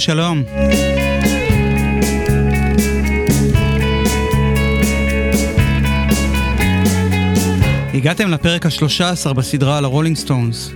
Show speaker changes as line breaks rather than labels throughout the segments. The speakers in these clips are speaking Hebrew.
שלום. הגעתם לפרק השלושה עשר בסדרה על הרולינג סטונס.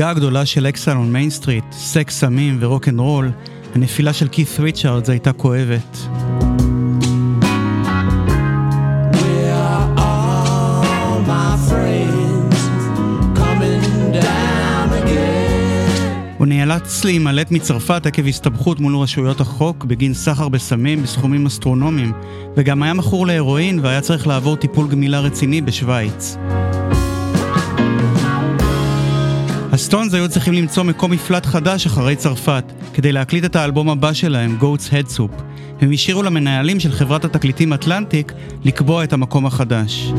החגיגה הגדולה של Exile on Main Street, סקס, סמים ורוקנרול, הנפילה של קית' ריצ'רדס הייתה כואבת. הוא נאלץ להימלט מצרפת עקב הסתבכות מול רשויות החוק בגין סחר בסמים בסכומים אסטרונומיים, וגם היה מכור להרואין והיה צריך לעבור טיפול גמילה רציני בשוויץ. הסטונס היו צריכים למצוא מקום מפלט חדש אחרי צרפת, כדי להקליט את האלבום הבא שלהם, Goat's Head Soup. הם השאירו למנהלים של חברת התקליטים אטלנטיק לקבוע את המקום החדש.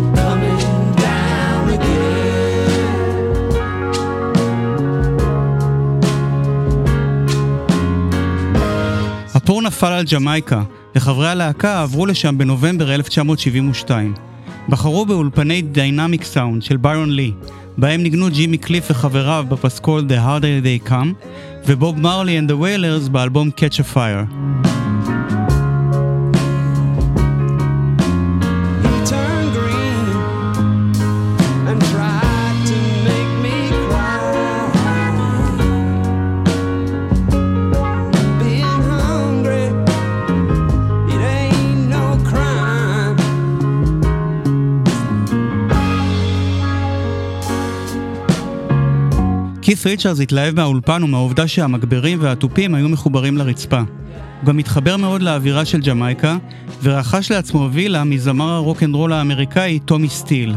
הפור נפל על ג'מייקה, וחברי הלהקה עברו לשם בנובמבר 1972. בחרו באולפני דיינמיק סאונד של ביירון לי, בהם ניגנו ג'ימי קליף וחבריו בפסקול The Harder They Come, ובוב מרלי and the Wailers באלבום Catch a Fire. כית' ריצ'רס התלהב מהאולפן ומהעובדה שהמגברים והתופים היו מחוברים לרצפה. הוא גם התחבר מאוד לאווירה של ג'מייקה, ורכש לעצמו וילה מזמר הרוקנרול האמריקאי טומי סטיל.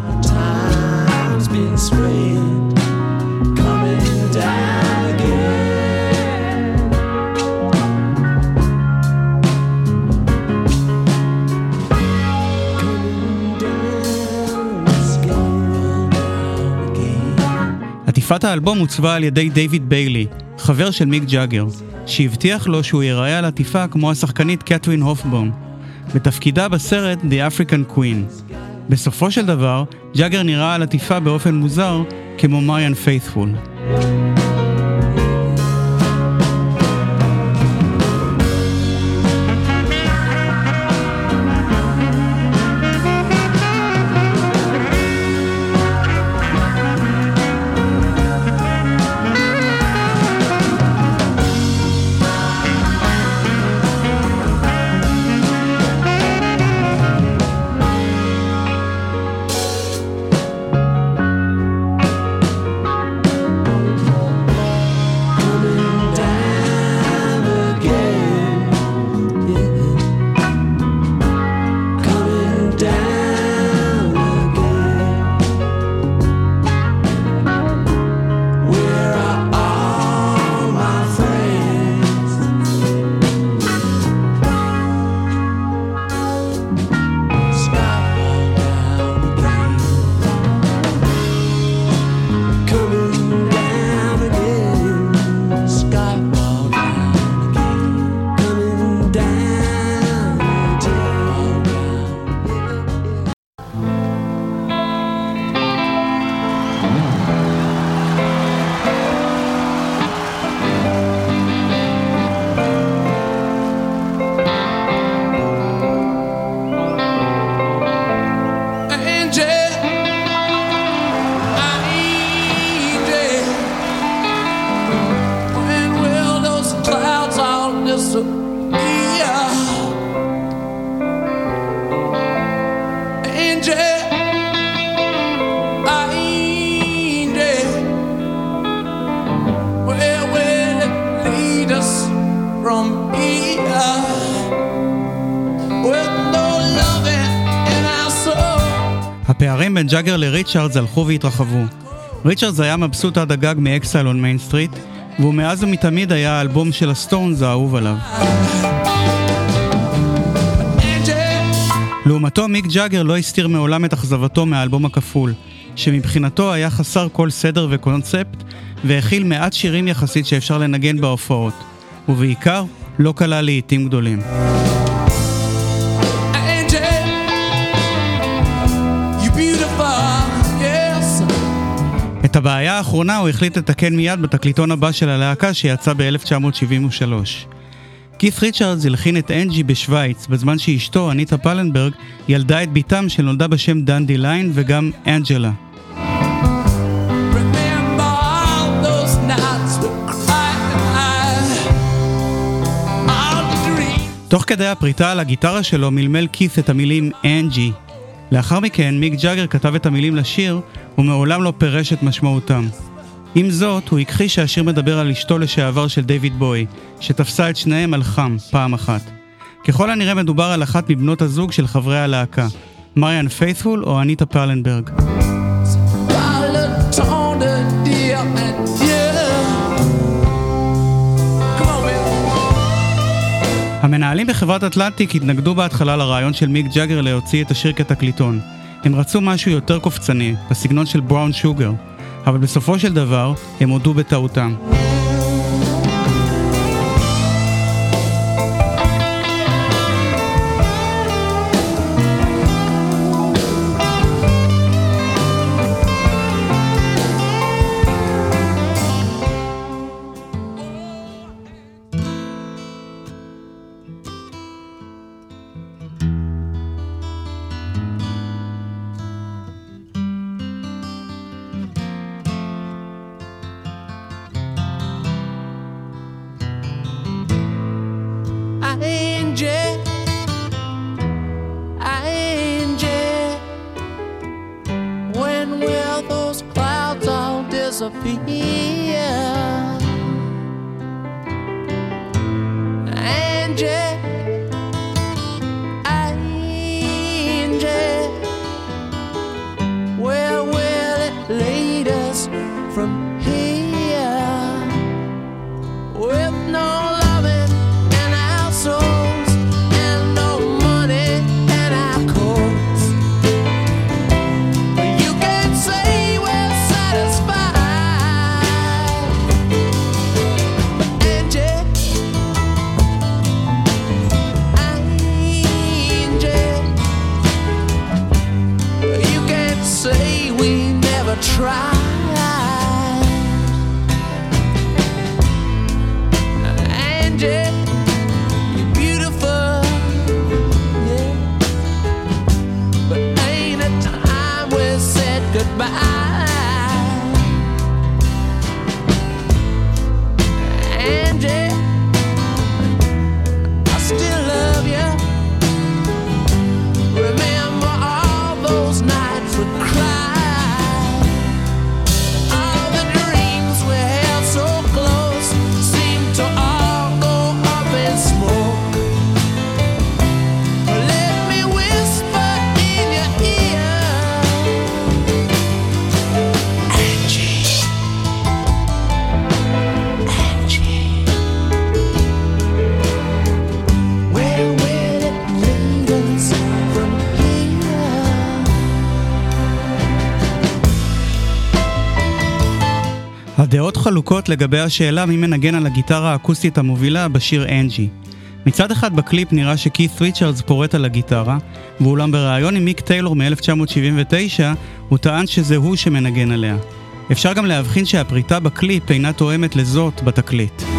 עטיפת האלבום עוצבה על ידי דיוויד ביילי, חבר של מיק ג'אגר, שהבטיח לו שהוא ייראה על עטיפה כמו השחקנית קתרין הפבורן, בתפקידה בסרט The African Queen. בסופו של דבר, ג'אגר נראה על עטיפה באופן מוזר כמו מריאן פייתפול.
ג'אגר לריצ'רדס הלכו והתרחבו. ריצ'רדס היה מבסוט עד הגג מ Exile on Main Street, והוא מאז ומתמיד היה האלבום של הסטונס האהוב עליו. לעומתו מיק ג'אגר לא הסתיר מעולם את אכזבתו מהאלבום הכפול, שמבחינתו היה חסר כל סדר וקונספט, והכיל מעט שירים יחסית שאפשר לנגן בהופעות, ובעיקר לא כלל להיטים גדולים. את הבעיה האחרונה הוא החליט לתקן מיד בתקליטון הבא של הלהקה שיצא ב-1973. כית' ריצ'רדס הלחין את אנג'י בשוויץ, בזמן שאשתו, אניטה פאלנברג, ילדה את בתם שנולדה בשם דנדי ליין וגם אנג'לה. תוך כדי הפריטה על הגיטרה שלו מלמל כית' את המילים אנג'י. לאחר מכן מיק ג'אגר כתב את המילים לשיר ומעולם לא פירש את משמעותם. עם זאת, הוא הכחיש שהשיר מדבר על אשתו לשעבר של דיוויד בואי, שתפסה את שניהם על חם פעם אחת. ככל הנראה מדובר על אחת מבנות הזוג של חברי הלהקה, מריאן פיית'פול או אניטה פאלנברג. המנהלים בחברת אטלנטיק התנגדו בהתחלה לרעיון של מיק ג'אגר להוציא את השיר כתקליטון. הם רצו משהו יותר קופצני, בסגנון של בראון שוגר, אבל בסופו של דבר הם הודו בטעותם. חלוקות לגבי השאלה מי מנגן על הגיטרה האקוסטית המובילה בשיר אנג'י. מצד אחד בקליפ נראה שכית ריצ'רדס פורט על הגיטרה, ואולם בריאיון עם מיק טיילור מ-1979 הוא טען שזה הוא שמנגן עליה. אפשר גם להבחין שהפריטה בקליפ אינה תואמת לזאת בתקליט.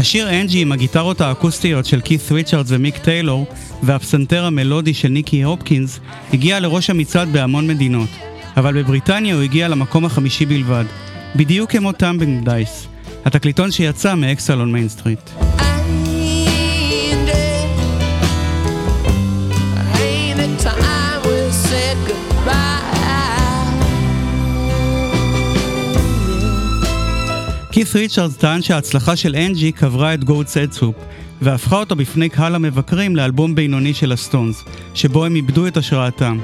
השיר אנג'י עם הגיטרות האקוסטיות של כית' ריצ'רדס ומיק טיילור והפסנתר המלודי של ניקי הופקינס הגיע לראש המצעד בהמון מדינות, אבל בבריטניה הוא הגיע למקום החמישי בלבד, בדיוק כמו Tumbling Dice, התקליטון שיצא מ Exile on Main Street. כית' ריצ'רדס טען שההצלחה של אנג'י קברה את Goats Head Soup, והפכה אותו בפני קהל המבקרים לאלבום בינוני של הסטונס, שבו הם איבדו את השראתם.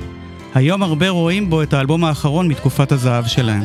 היום הרבה רואים בו את האלבום האחרון מתקופת הזהב שלהם.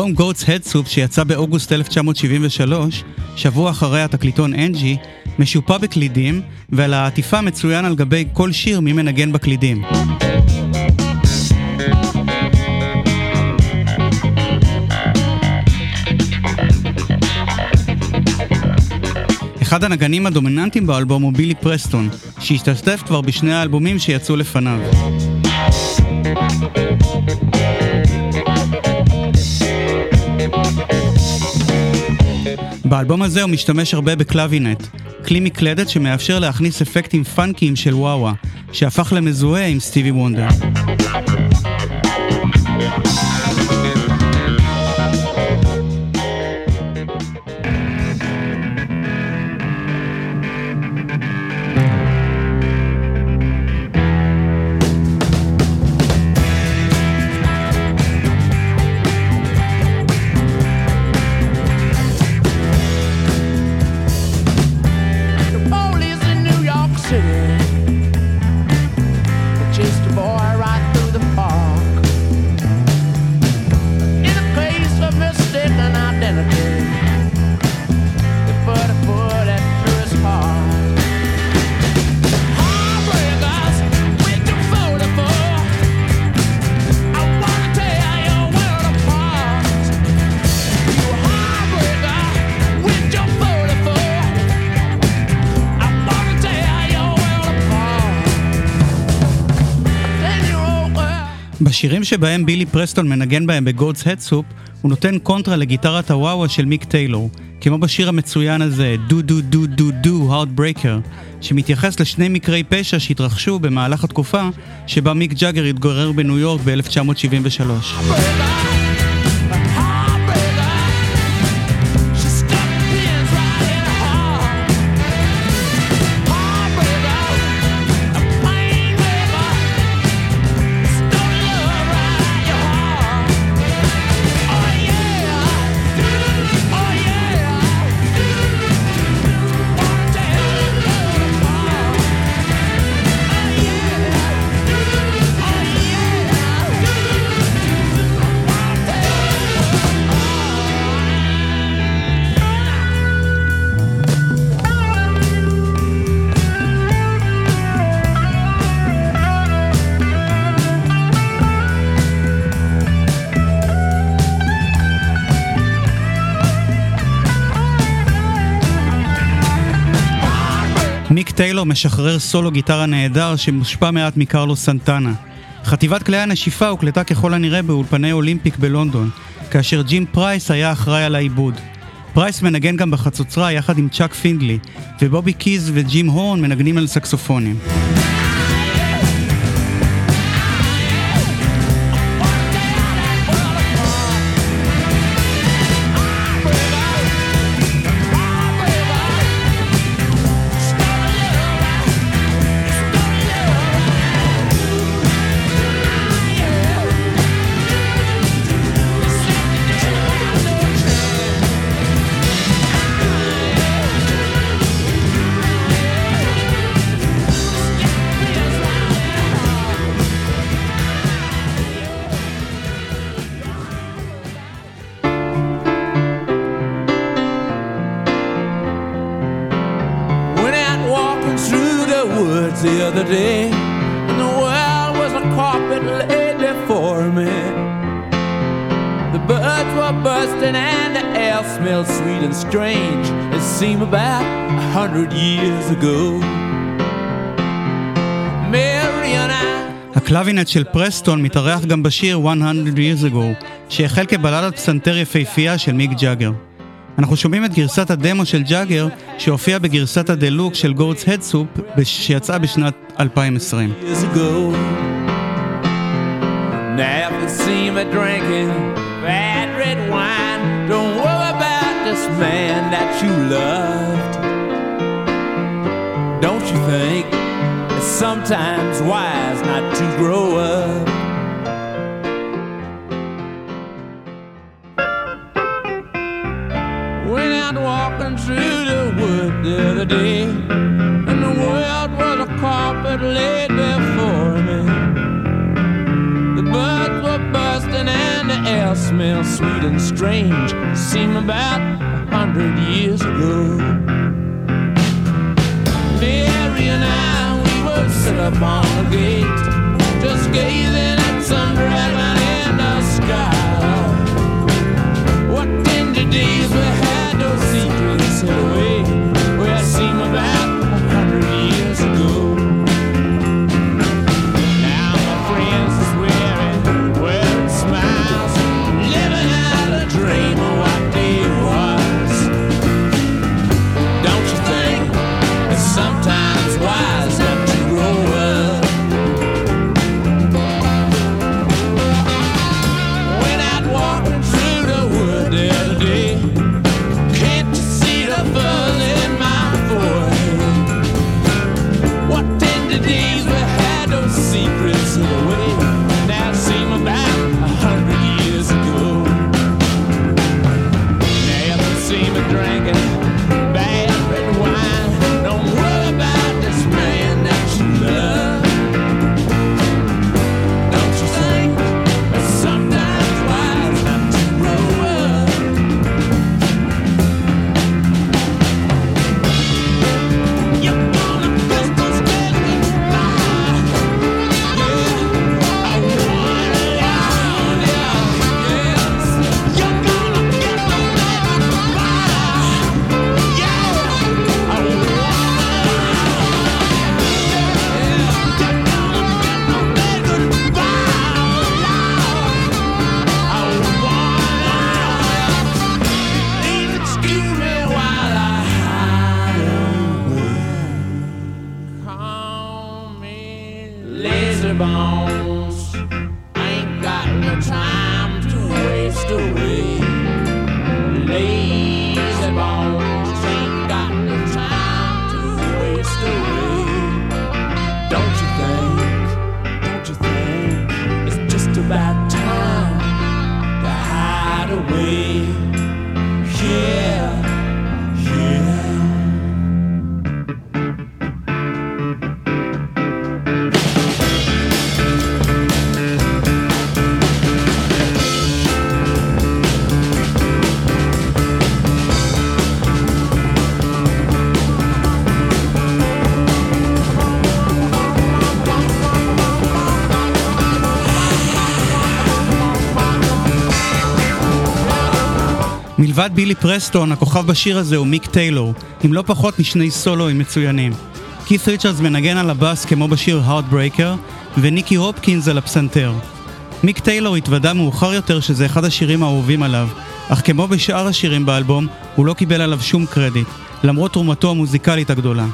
האלבום Goat's Head Soup שיצא באוגוסט 1973, שבוע אחרי התקליטון אנג'י, משופע בקלידים, ועל העטיפה מצוין על גבי כל שיר מי מנגן בקלידים. אחד הנגנים הדומיננטיים באלבום הוא בילי פרסטון, שהשתתף כבר בשני האלבומים שיצאו לפניו. באלבום הזה הוא משתמש הרבה בקלווינט, כלי מקלדת שמאפשר להכניס אפקטים פאנקיים של וואווה, שהפך למזוהה עם סטיבי וונדר. בשירים שבהם בילי פרסטון מנגן ב Goats Head Soup, הוא נותן קונטרה לגיטרת הוואווה של מיק טיילור, כמו בשיר המצוין הזה, Doo Doo Doo Doo Doo Heartbreaker, שמתייחס לשני מקרי פשע שהתרחשו במהלך התקופה שבה מיק ג'אגר התגורר בניו יורק ב-1973. טיילור משחרר סולו גיטרה נהדר שמושפע מעט מקרלו סנטנה. חטיבת כלי הנשיפה הוקלטה ככל הנראה באולפני אולימפיק בלונדון, כאשר ג'ים פרייס היה אחראי על העיבוד. פרייס מנגן גם בחצוצרה יחד עם צ'אק פינדלי, ובובי קיז וג'ים הורן מנגנים על סקסופונים. Hundred years ago. Mary and I
הקלווינט של פרסטון מתארח גם בשיר 100 Years Ago, שהחל כבלדת פסנתר יפהפייה של מיק ג'אגר. אנחנו שומעים את גרסת הדמו של ג'אגר, שהופיע בגרסת הדלוק של Goats Head Soup, שיצאה בשנת 2020.
Don't you think it's sometimes wise not to grow up? Went out walking through the wood the other day, and the world was a carpet laid before me. The birds were bursting and the air smelled sweet and strange. Seemed about a hundred years ago. Were set up on the gate, just gazing at some dragon in the sky. What tender days we had secrets away Yeah.
מלבד בילי פרסטון, הכוכב בשיר הזה הוא מיק טיילור, עם לא פחות משני סולואים מצוינים. כית' ריצ'רדס מנגן על הבאס כמו בשיר Heartbreaker, וניקי הופקינס על הפסנתר. מיק טיילור התוודה מאוחר יותר שזה אחד השירים האהובים עליו, אך כמו בשאר השירים באלבום, הוא לא קיבל עליו שום קרדיט, למרות תרומתו המוזיקלית הגדולה.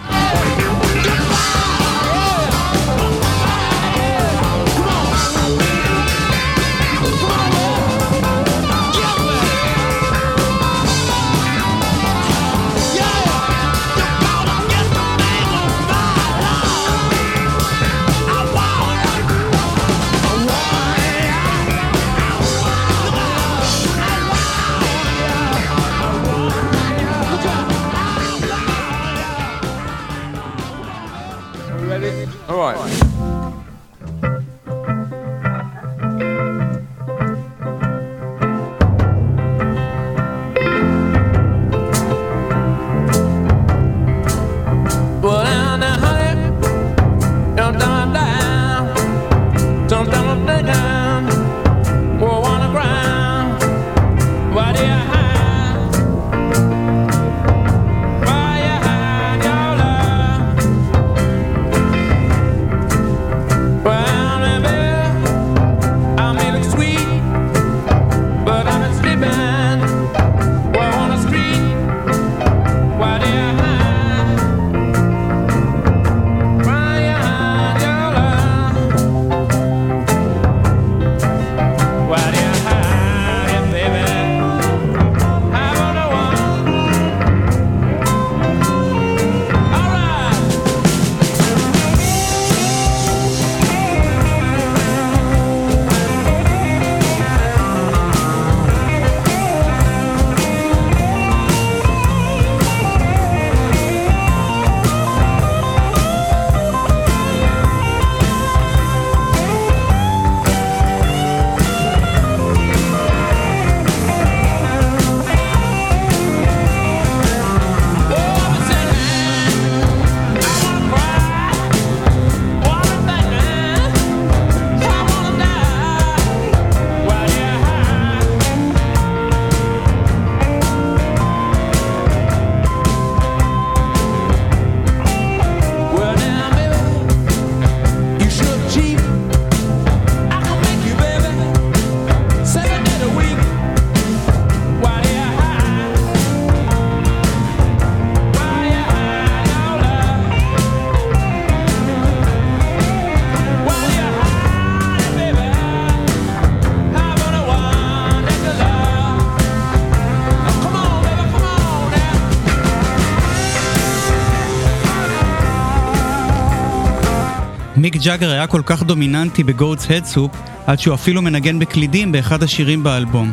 מיק ג'אגר היה כל כך דומיננטי ב Goats Head Soup, עד שהוא אפילו מנגן בקלידים באחד השירים באלבום.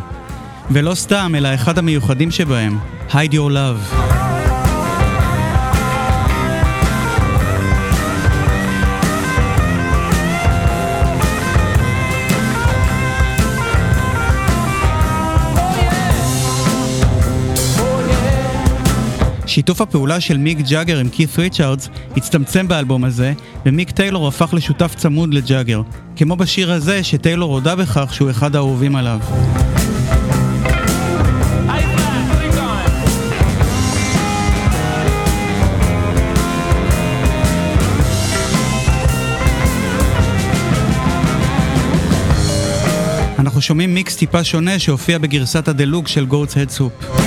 ולא סתם, אלא אחד המיוחדים שבהם, Hide Your Love. שיתוף הפעולה של מיק ג'אגר עם כית ריצ'ארדס הצטמצם באלבום הזה, ומיק טיילור הפך לשותף צמוד לג'אגר, כמו בשיר הזה שטיילור הודה בכך שהוא אחד האהובים עליו. אנחנו שומעים מיקס טיפה שונה שהופיע בגרסת הדלוג של גורדס הדסופ.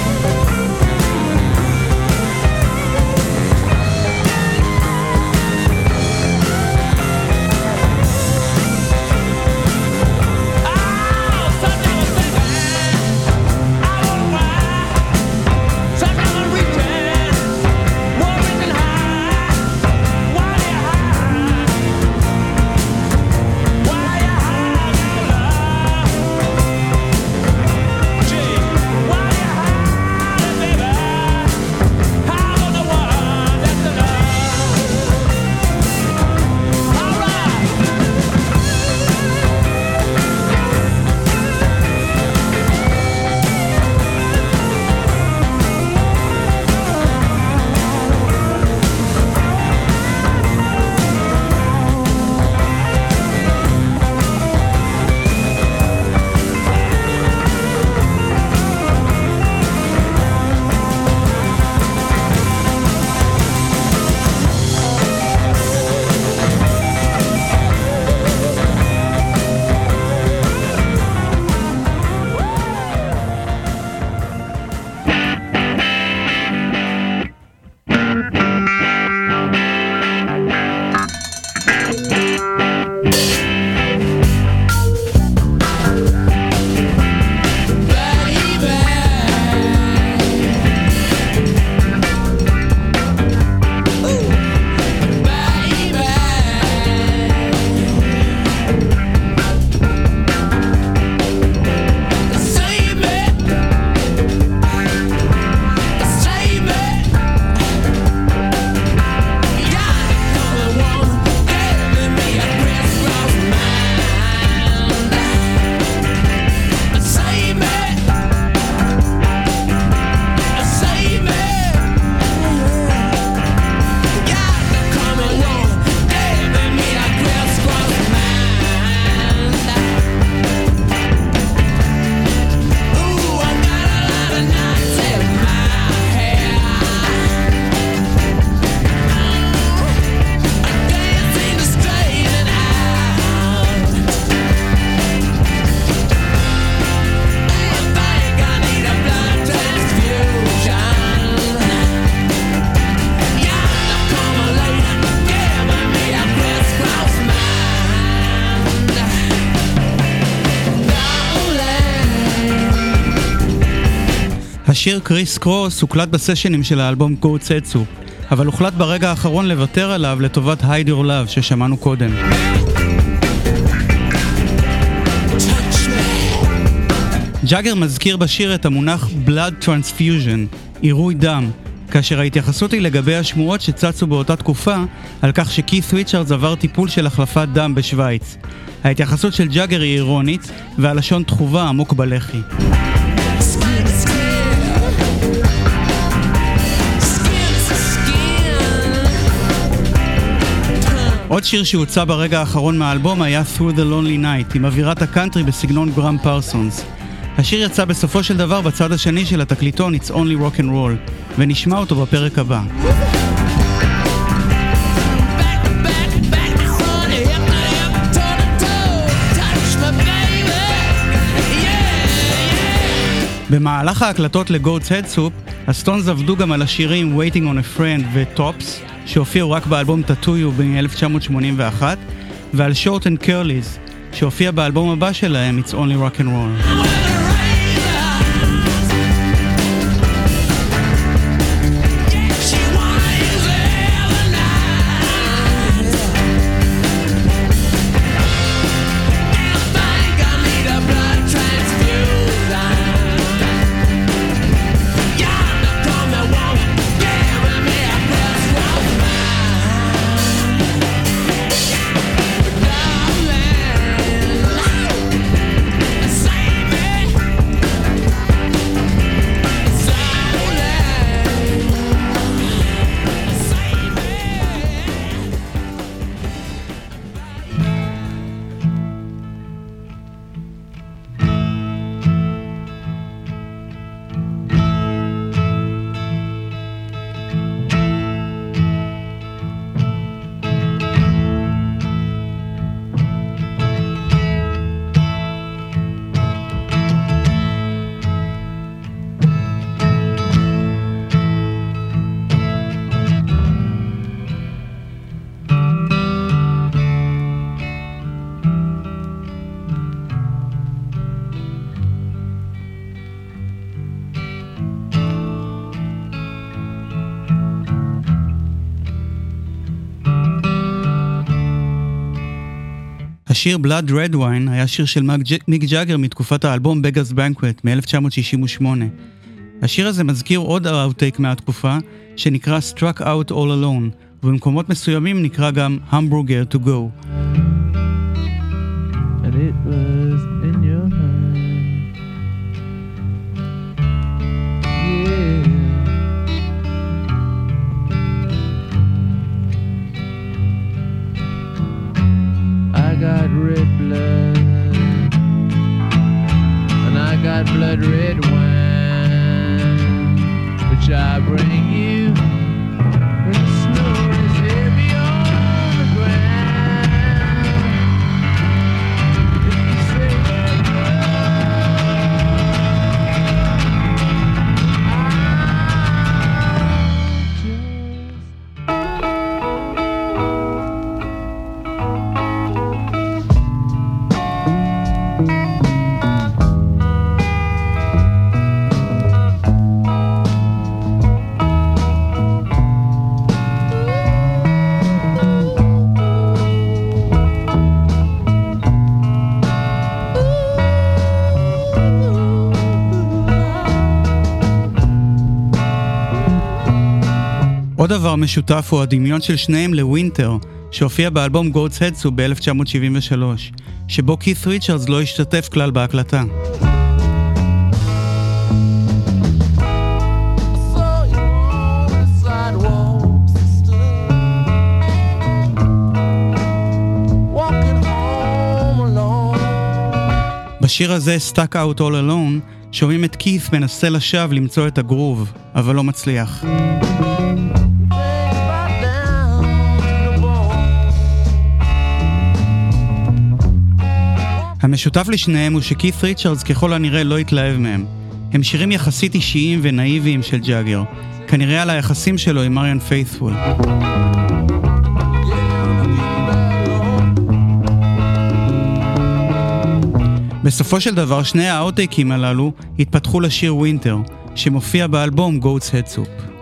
השיר קריס קרוס הוקלט בסשנים של האלבום גו צצו, אבל הוחלט ברגע האחרון לוותר עליו לטובת Hide Your Love ששמענו קודם. ג'אגר מזכיר בשיר את המונח Blood Transfusion, עירוי דם, כאשר ההתייחסות היא לגבי השמועות שצצו באותה תקופה על כך שכית' ריצ'רדס עבר טיפול של החלפת דם בשוויץ. ההתייחסות של ג'אגר היא אירונית, והלשון תחובה עמוק בלחי. עוד שיר שהוצא ברגע האחרון מהאלבום היה Through the Lonely Night, עם אווירת הקאנטרי בסגנון גראם פרסונס. השיר יצא בסופו של דבר בצד השני של התקליטון It's Only Rock and Roll, ונשמע אותו בפרק הבא. במהלך ההקלטות לגודס הדסופ, הסטונס עבדו גם על השירים Waiting on a Friend ו-Tops, שהופיעו רק באלבום טאטויו ב-1981, ועל Short and Curlies, שהופיע באלבום הבא שלהם, It's Only Rock and Roll. השיר Blood Red Wine היה שיר של מיק ג'אגר מתקופת האלבום בגאס בנקווט מ-1968. השיר הזה מזכיר עוד אאוטטייק מהתקופה, שנקרא Struck Out All Alone, ובמקומות מסוימים נקרא גם Hamburger to Go. And it was blood red עוד דבר משותף הוא הדמיון של שניהם ל Winter, שהופיע באלבום Goats Head Soup ב-1973, שבו כית' ריצ'רדס לא השתתף כלל בהקלטה. בשיר הזה, Stuck Out All Alone, שומעים את כית' מנסה לשווא למצוא את הגרוב, אבל לא מצליח. המשותף לשניהם הוא שכית ריצ'רדס ככל הנראה לא התלהב מהם. הם שירים יחסית אישיים ונאיביים של ג'אגר, כנראה על היחסים שלו עם מריאן פיית'פול. בסופו של דבר שני ה outtakeים הללו התפתחו לשיר Winter, שמופיע באלבום Goats Head Soup.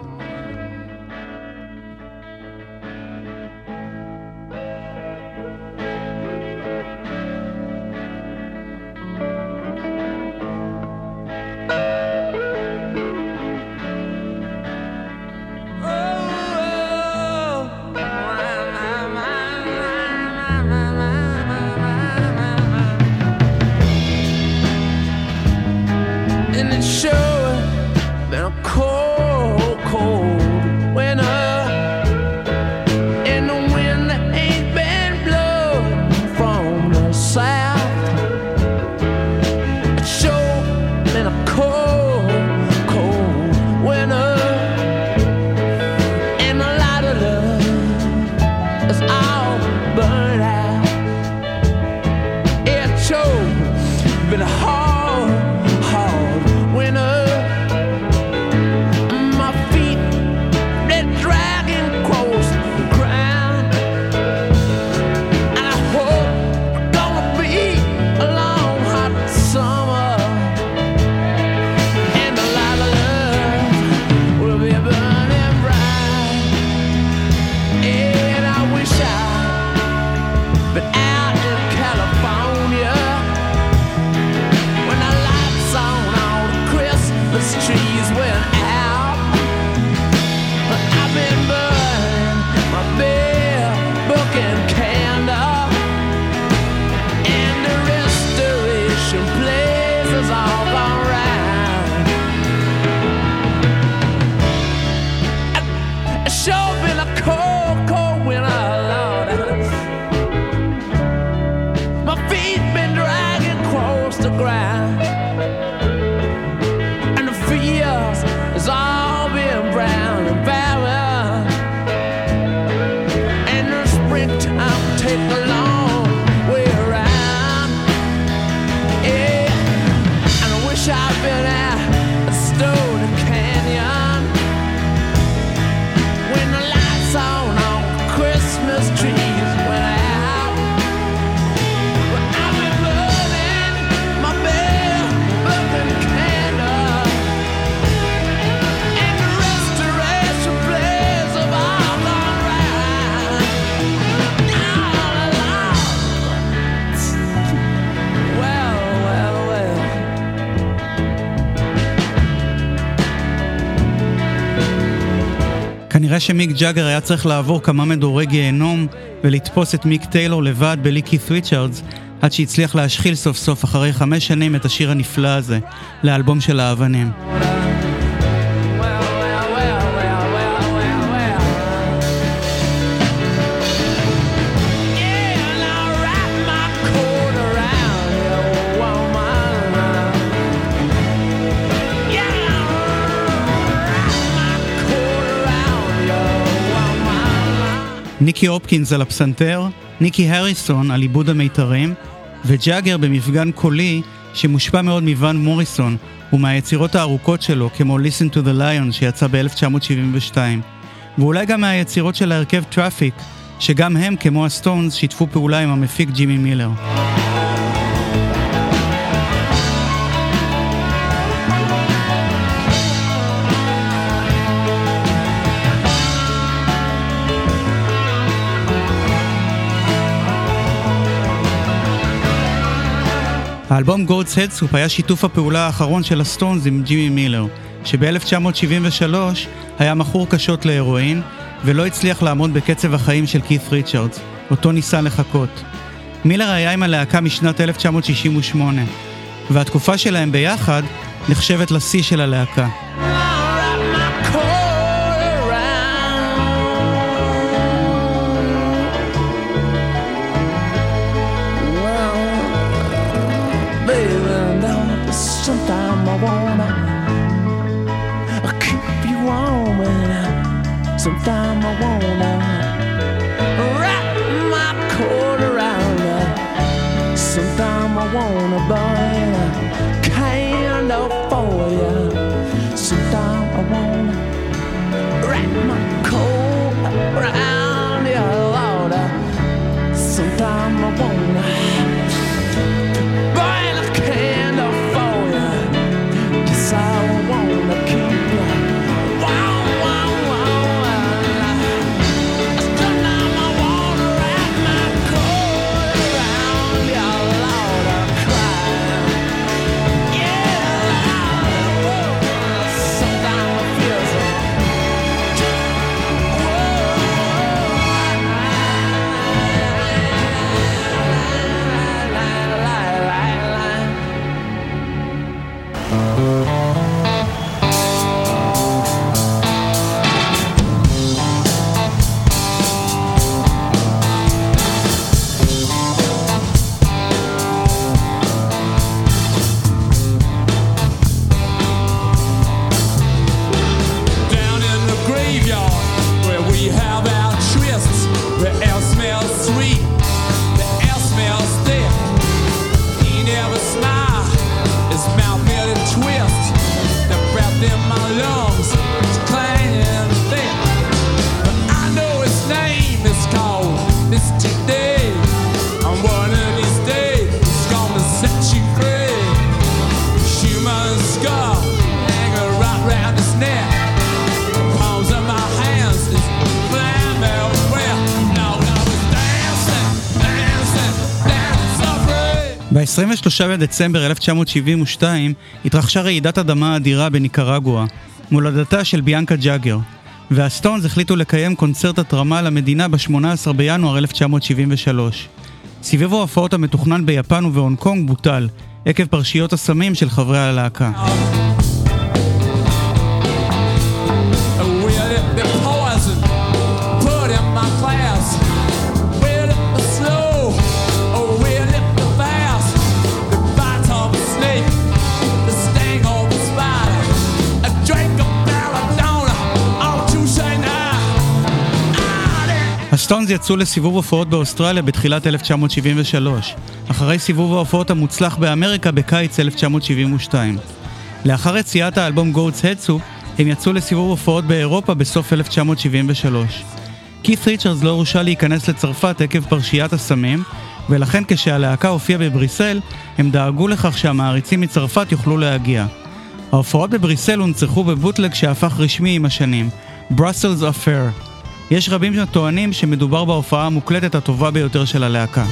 כנראה שמיק ג'אגר היה צריך לעבור כמה מדורי גיהנום ולתפוס את מיק טיילור לבד בלי כית' עד שהצליח להשחיל סוף סוף אחרי חמש שנים את השיר הנפלא הזה לאלבום של האבנים. ניקי הופקינס על הפסנתר, ניקי הריסון על עיבוד המיתרים, וג'אגר במפגן קולי שמושפע מאוד מוואן מוריסון ומהיצירות הארוכות שלו כמו Listen to the Lion שיצא ב-1972 ואולי גם מהיצירות של ההרכב טראפיק שגם הם כמו הסטונס שיתפו פעולה עם המפיק ג'ימי מילר. האלבום Goats Head Soup היה שיתוף הפעולה האחרון של הסטונס עם ג'ימי מילר, שב-1973 היה מכור קשות להרואין, ולא הצליח לעמוד בקצב החיים של כית ריצ'רדס, אותו ניסה לחקות. מילר היה עם הלהקה משנת 1968, והתקופה שלהם ביחד נחשבת לשיא של הלהקה. Sometimes I wanna wrap my coat around you. Sometimes I wanna burn ב-23 בדצמבר 1972 התרחשה רעידת אדמה אדירה בניקרגואה, מולדתה של ביאנקה ג'אגר, והסטונס החליטו לקיים קונצרט התרמה למדינה ב-18 בינואר 1973. סיבוב ההופעות המתוכנן ביפן ובהונג קונג בוטל, עקב פרשיות הסמים של חברי הלהקה. הסטונס יצאו לסיבוב הופעות באוסטרליה בתחילת 1973, אחרי סיבוב ההופעות המוצלח באמריקה בקיץ 1972. לאחר יציאת האלבום Goats Head Soup, הם יצאו לסיבוב הופעות באירופה בסוף 1973. כית' ריצ'רדס לא הורשה להיכנס לצרפת עקב פרשיית הסמים, ולכן כשהלהקה הופיעה בבריסל, הם דאגו לכך שהמעריצים מצרפת יוכלו להגיע. ההופעות בבריסל הונצחו ב bootleg שהפך רשמי עם השנים, Brussels Affair. יש רבים שטוענים שמדובר בהופעה המוקלטת הטובה ביותר של הלהקה.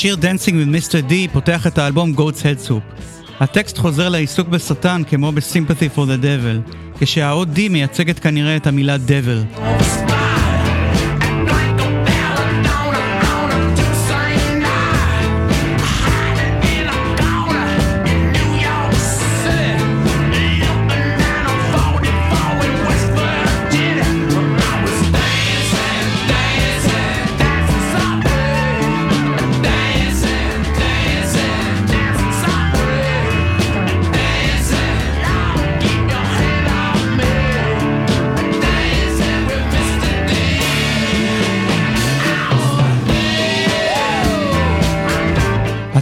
השיר Dancing with Mr. D פותח את האלבום Goat's Head Soup. הטקסט חוזר לעיסוק בשטן כמו ב-Sympathy for the Devil, כשהאות D מייצגת כנראה את המילה Devil.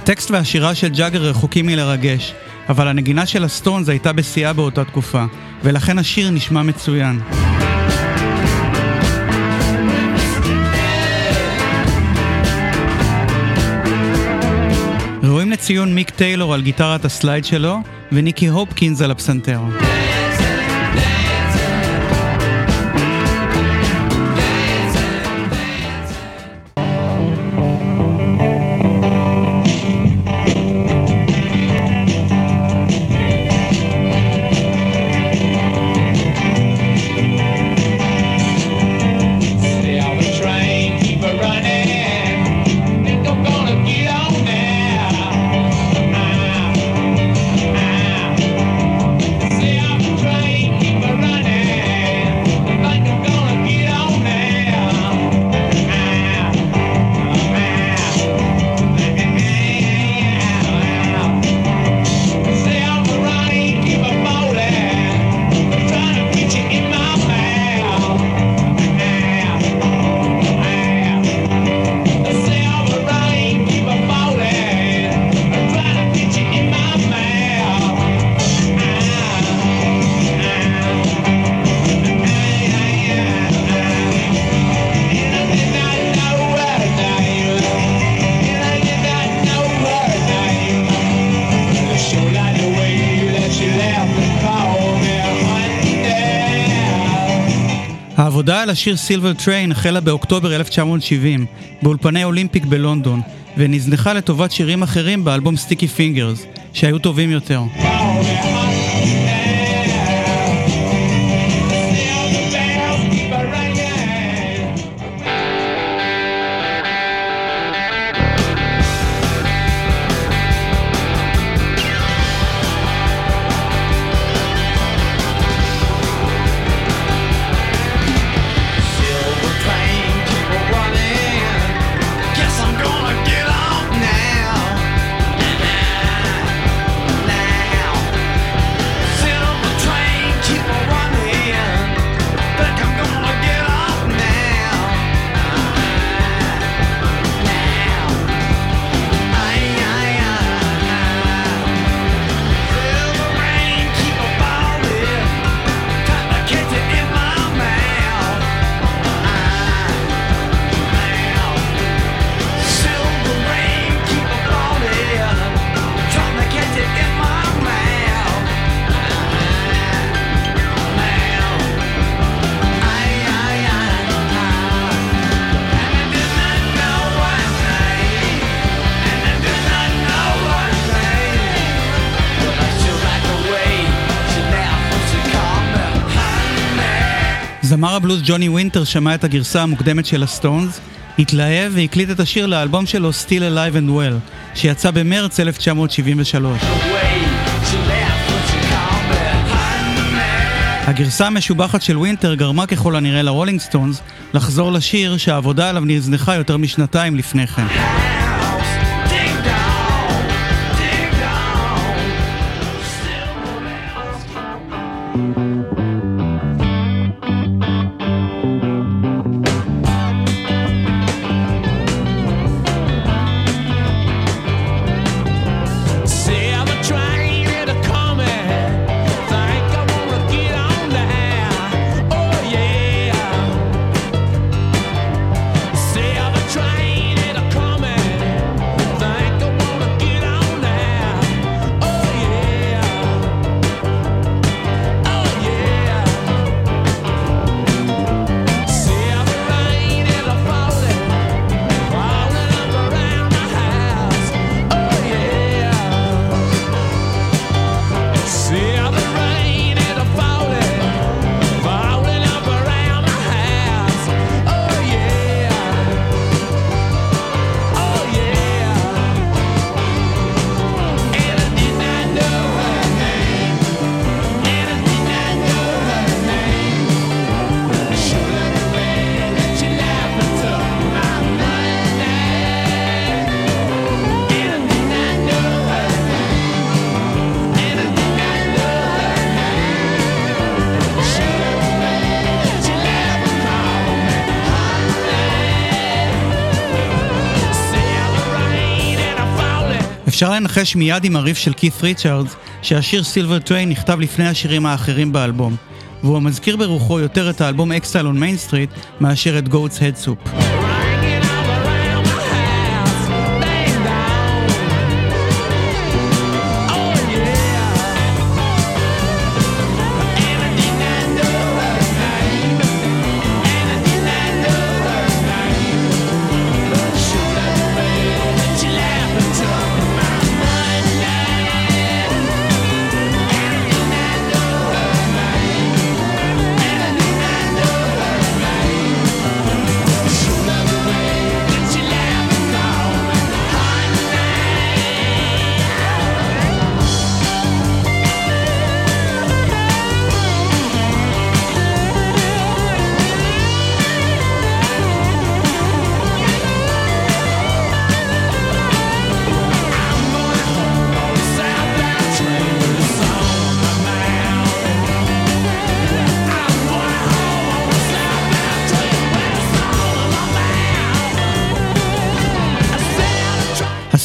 הטקסט והשירה של ג'אגר רחוקים מלרגש, אבל הנגינה של הסטונס הייתה בשיאה באותה תקופה, ולכן השיר נשמע מצוין. ראויים לציון מיק טיילור על גיטרת ה slide שלו, וניקי הופקינס על הפסנתר. השיר Silver Train החלה באוקטובר 1970 באולפני אולימפיק בלונדון ונזנחה לטובת שירים אחרים באלבום Sticky Fingers שהיו טובים יותר. זמר הבלוז ג'וני וינטר שמע את הגרסה המוקדמת של הסטונס, התלהב והקליט את השיר לאלבום שלו Still Alive and Well, שיצא במרץ 1973. הגרסה המשובחת של וינטר גרמה ככל הנראה לרולינג סטונס לחזור לשיר שהעבודה עליו נזנחה יותר משנתיים לפני כן. אפשר לנחש מיד עם הריף של קית' ריצ'רדס שהשיר Silver Train נכתב לפני השירים האחרים באלבום, והוא מזכיר ברוחו יותר את האלבום Exile on Main St. מאשר את Goats Head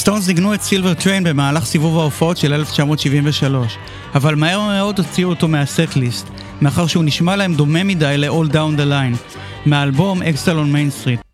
הסטונס ניגנו את Silver Train במהלך סיבוב ההופעות של 1973, אבל מהר מאוד הוציאו אותו מה setlist, מאחר שהוא נשמע להם דומה מדי ל-All Down the Line, מהאלבום Exile on Main St..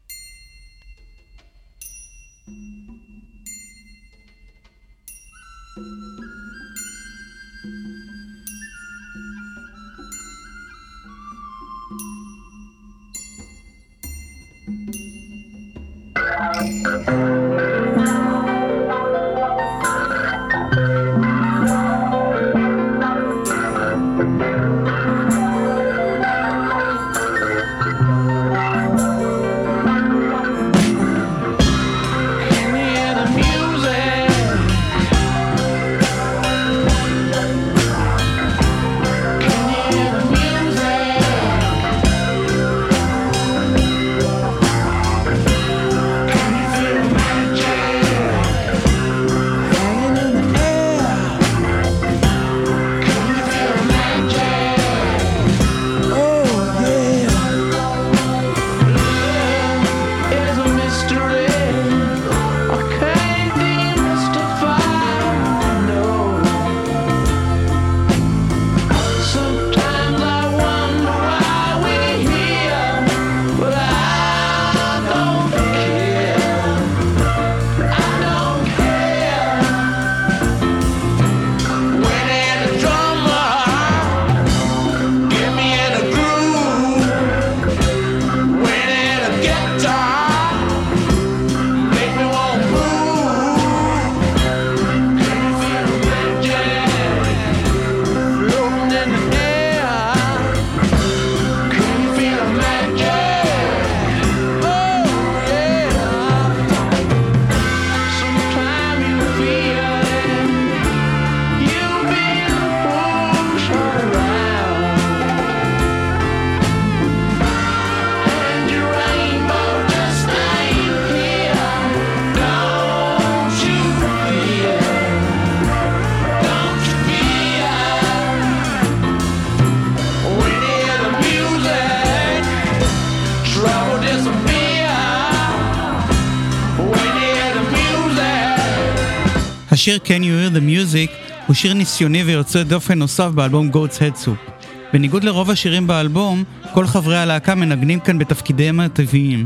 השיר Can You Hear the Music הוא שיר ניסיוני ויוצא דופן נוסף באלבום Goat's Head Soup. בניגוד לרוב השירים באלבום, כל חברי הלהקה מנגנים כאן בתפקידיהם הטבעיים,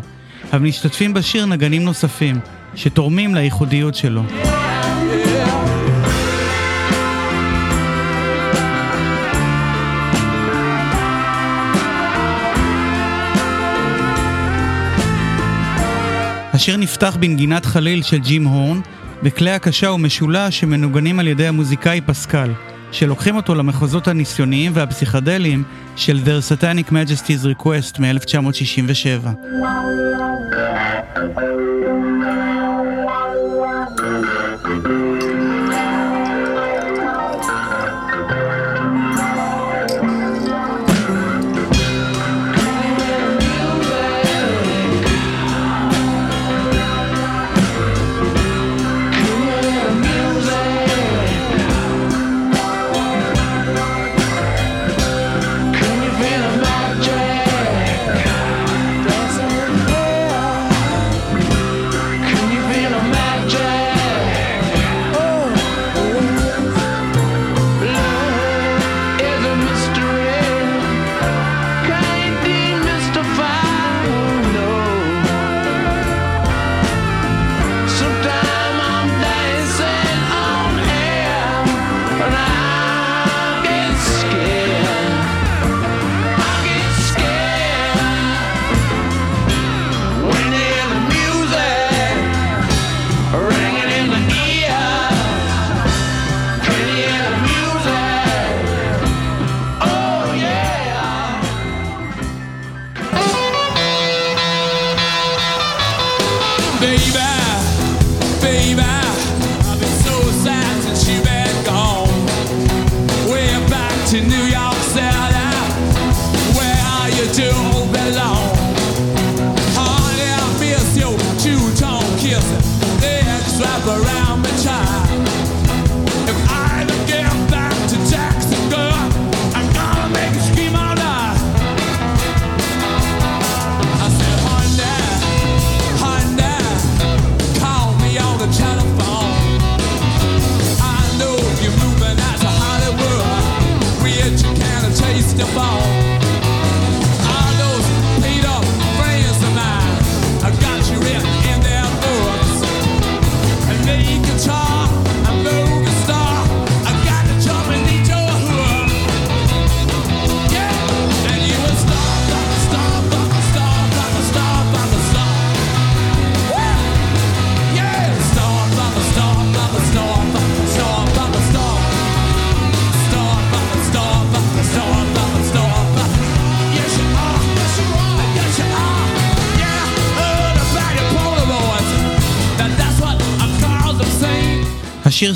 אבל משתתפים בשיר נגנים נוספים, שתורמים לייחודיות שלו. השיר נפתח בנגינת חליל של ג'ים הורן, וכלי הקשה ומשולש שמנוגנים על ידי המוזיקאי פסקל, שלוקחים אותו למחוזות הניסיוניים והפסיכדליים של The Satanic Majesty's Request מ-1967.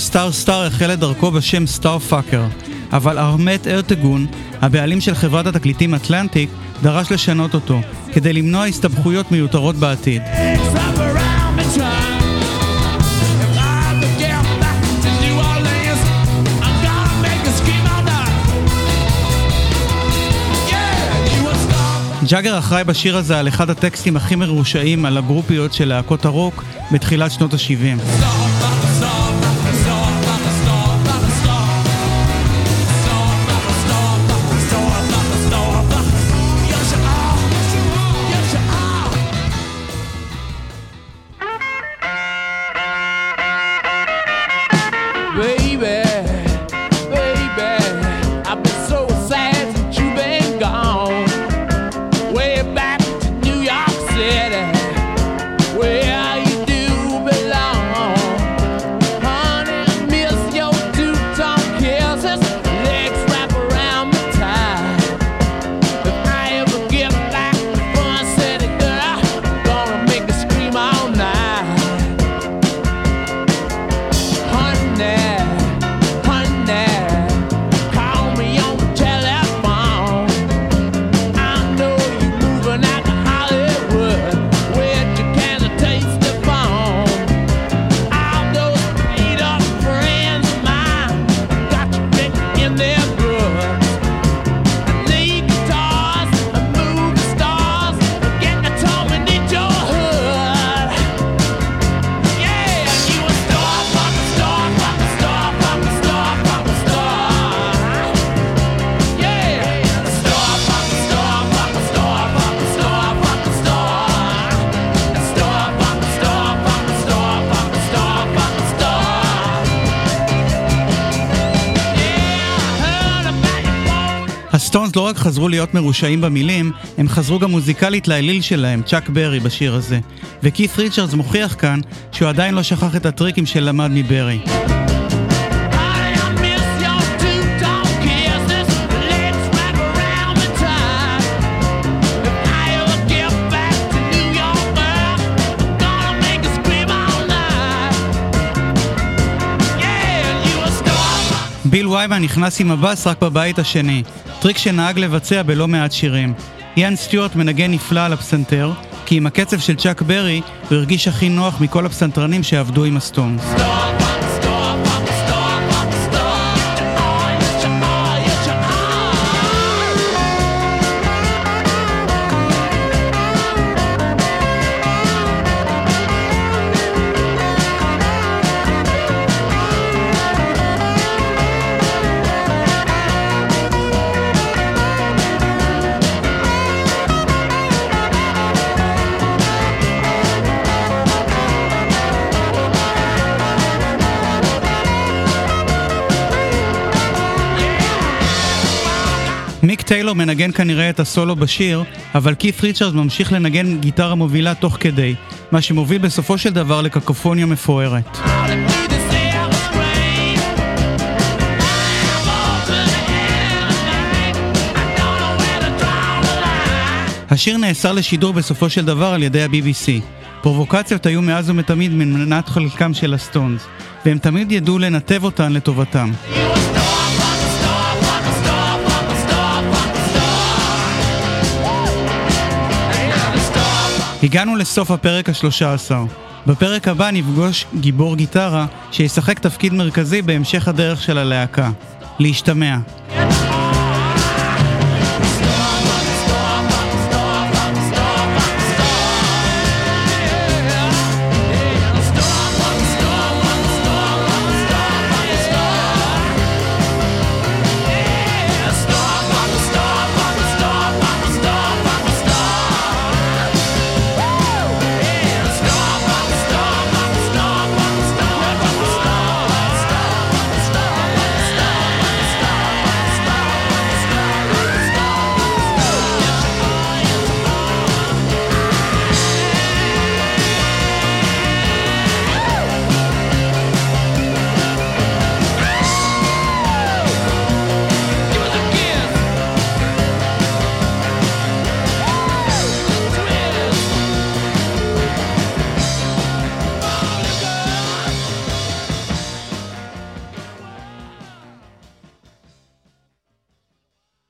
סטאר סטאר החל את דרכו בשם סטאר פאקר, אבל ארמט ארטגון, הבעלים של חברת התקליטים אטלנטיק, דרש לשנות אותו, כדי למנוע הסתבכויות מיותרות בעתיד. ג'אגר אחראי בשיר הזה על אחד הטקסטים הכי מרושעים על הגרופיות של להקות הרוק בתחילת שנות ה-70. לא רק חזרו להיות מרושעים במילים, הם חזרו גם מוזיקלית לאליל שלהם, צ'אק ברי בשיר הזה. וכית ריצ'רדס מוכיח כאן שהוא עדיין לא שכח את הטריקים שלמד מברי. ביל ויימן נכנס עם הבאס רק בבית השני, טריק שנהג לבצע בלא מעט שירים. איאן סטיוארט מנגן נפלא על הפסנתר, כי עם הקצב של צ'אק ברי הוא הרגיש הכי נוח מכל הפסנתרנים שעבדו עם הסטונס. מיק טיילור מנגן כנראה את הסולו בשיר, אבל כית' ריצ'רד ממשיך לנגן גיטרה מובילה תוך כדי, מה שמוביל בסופו של דבר לקקופוניה מפוארת. השיר נאסר לשידור בסופו של דבר על ידי ה-BBC. פרובוקציות היו מאז ומתמיד מנת חלקם של הסטונס, והם תמיד ידעו לנתב אותן לטובתם.
הגענו לסוף הפרק השלושה עשר. בפרק הבא נפגוש גיבור גיטרה שישחק תפקיד מרכזי בהמשך הדרך של הלהקה. להשתמע.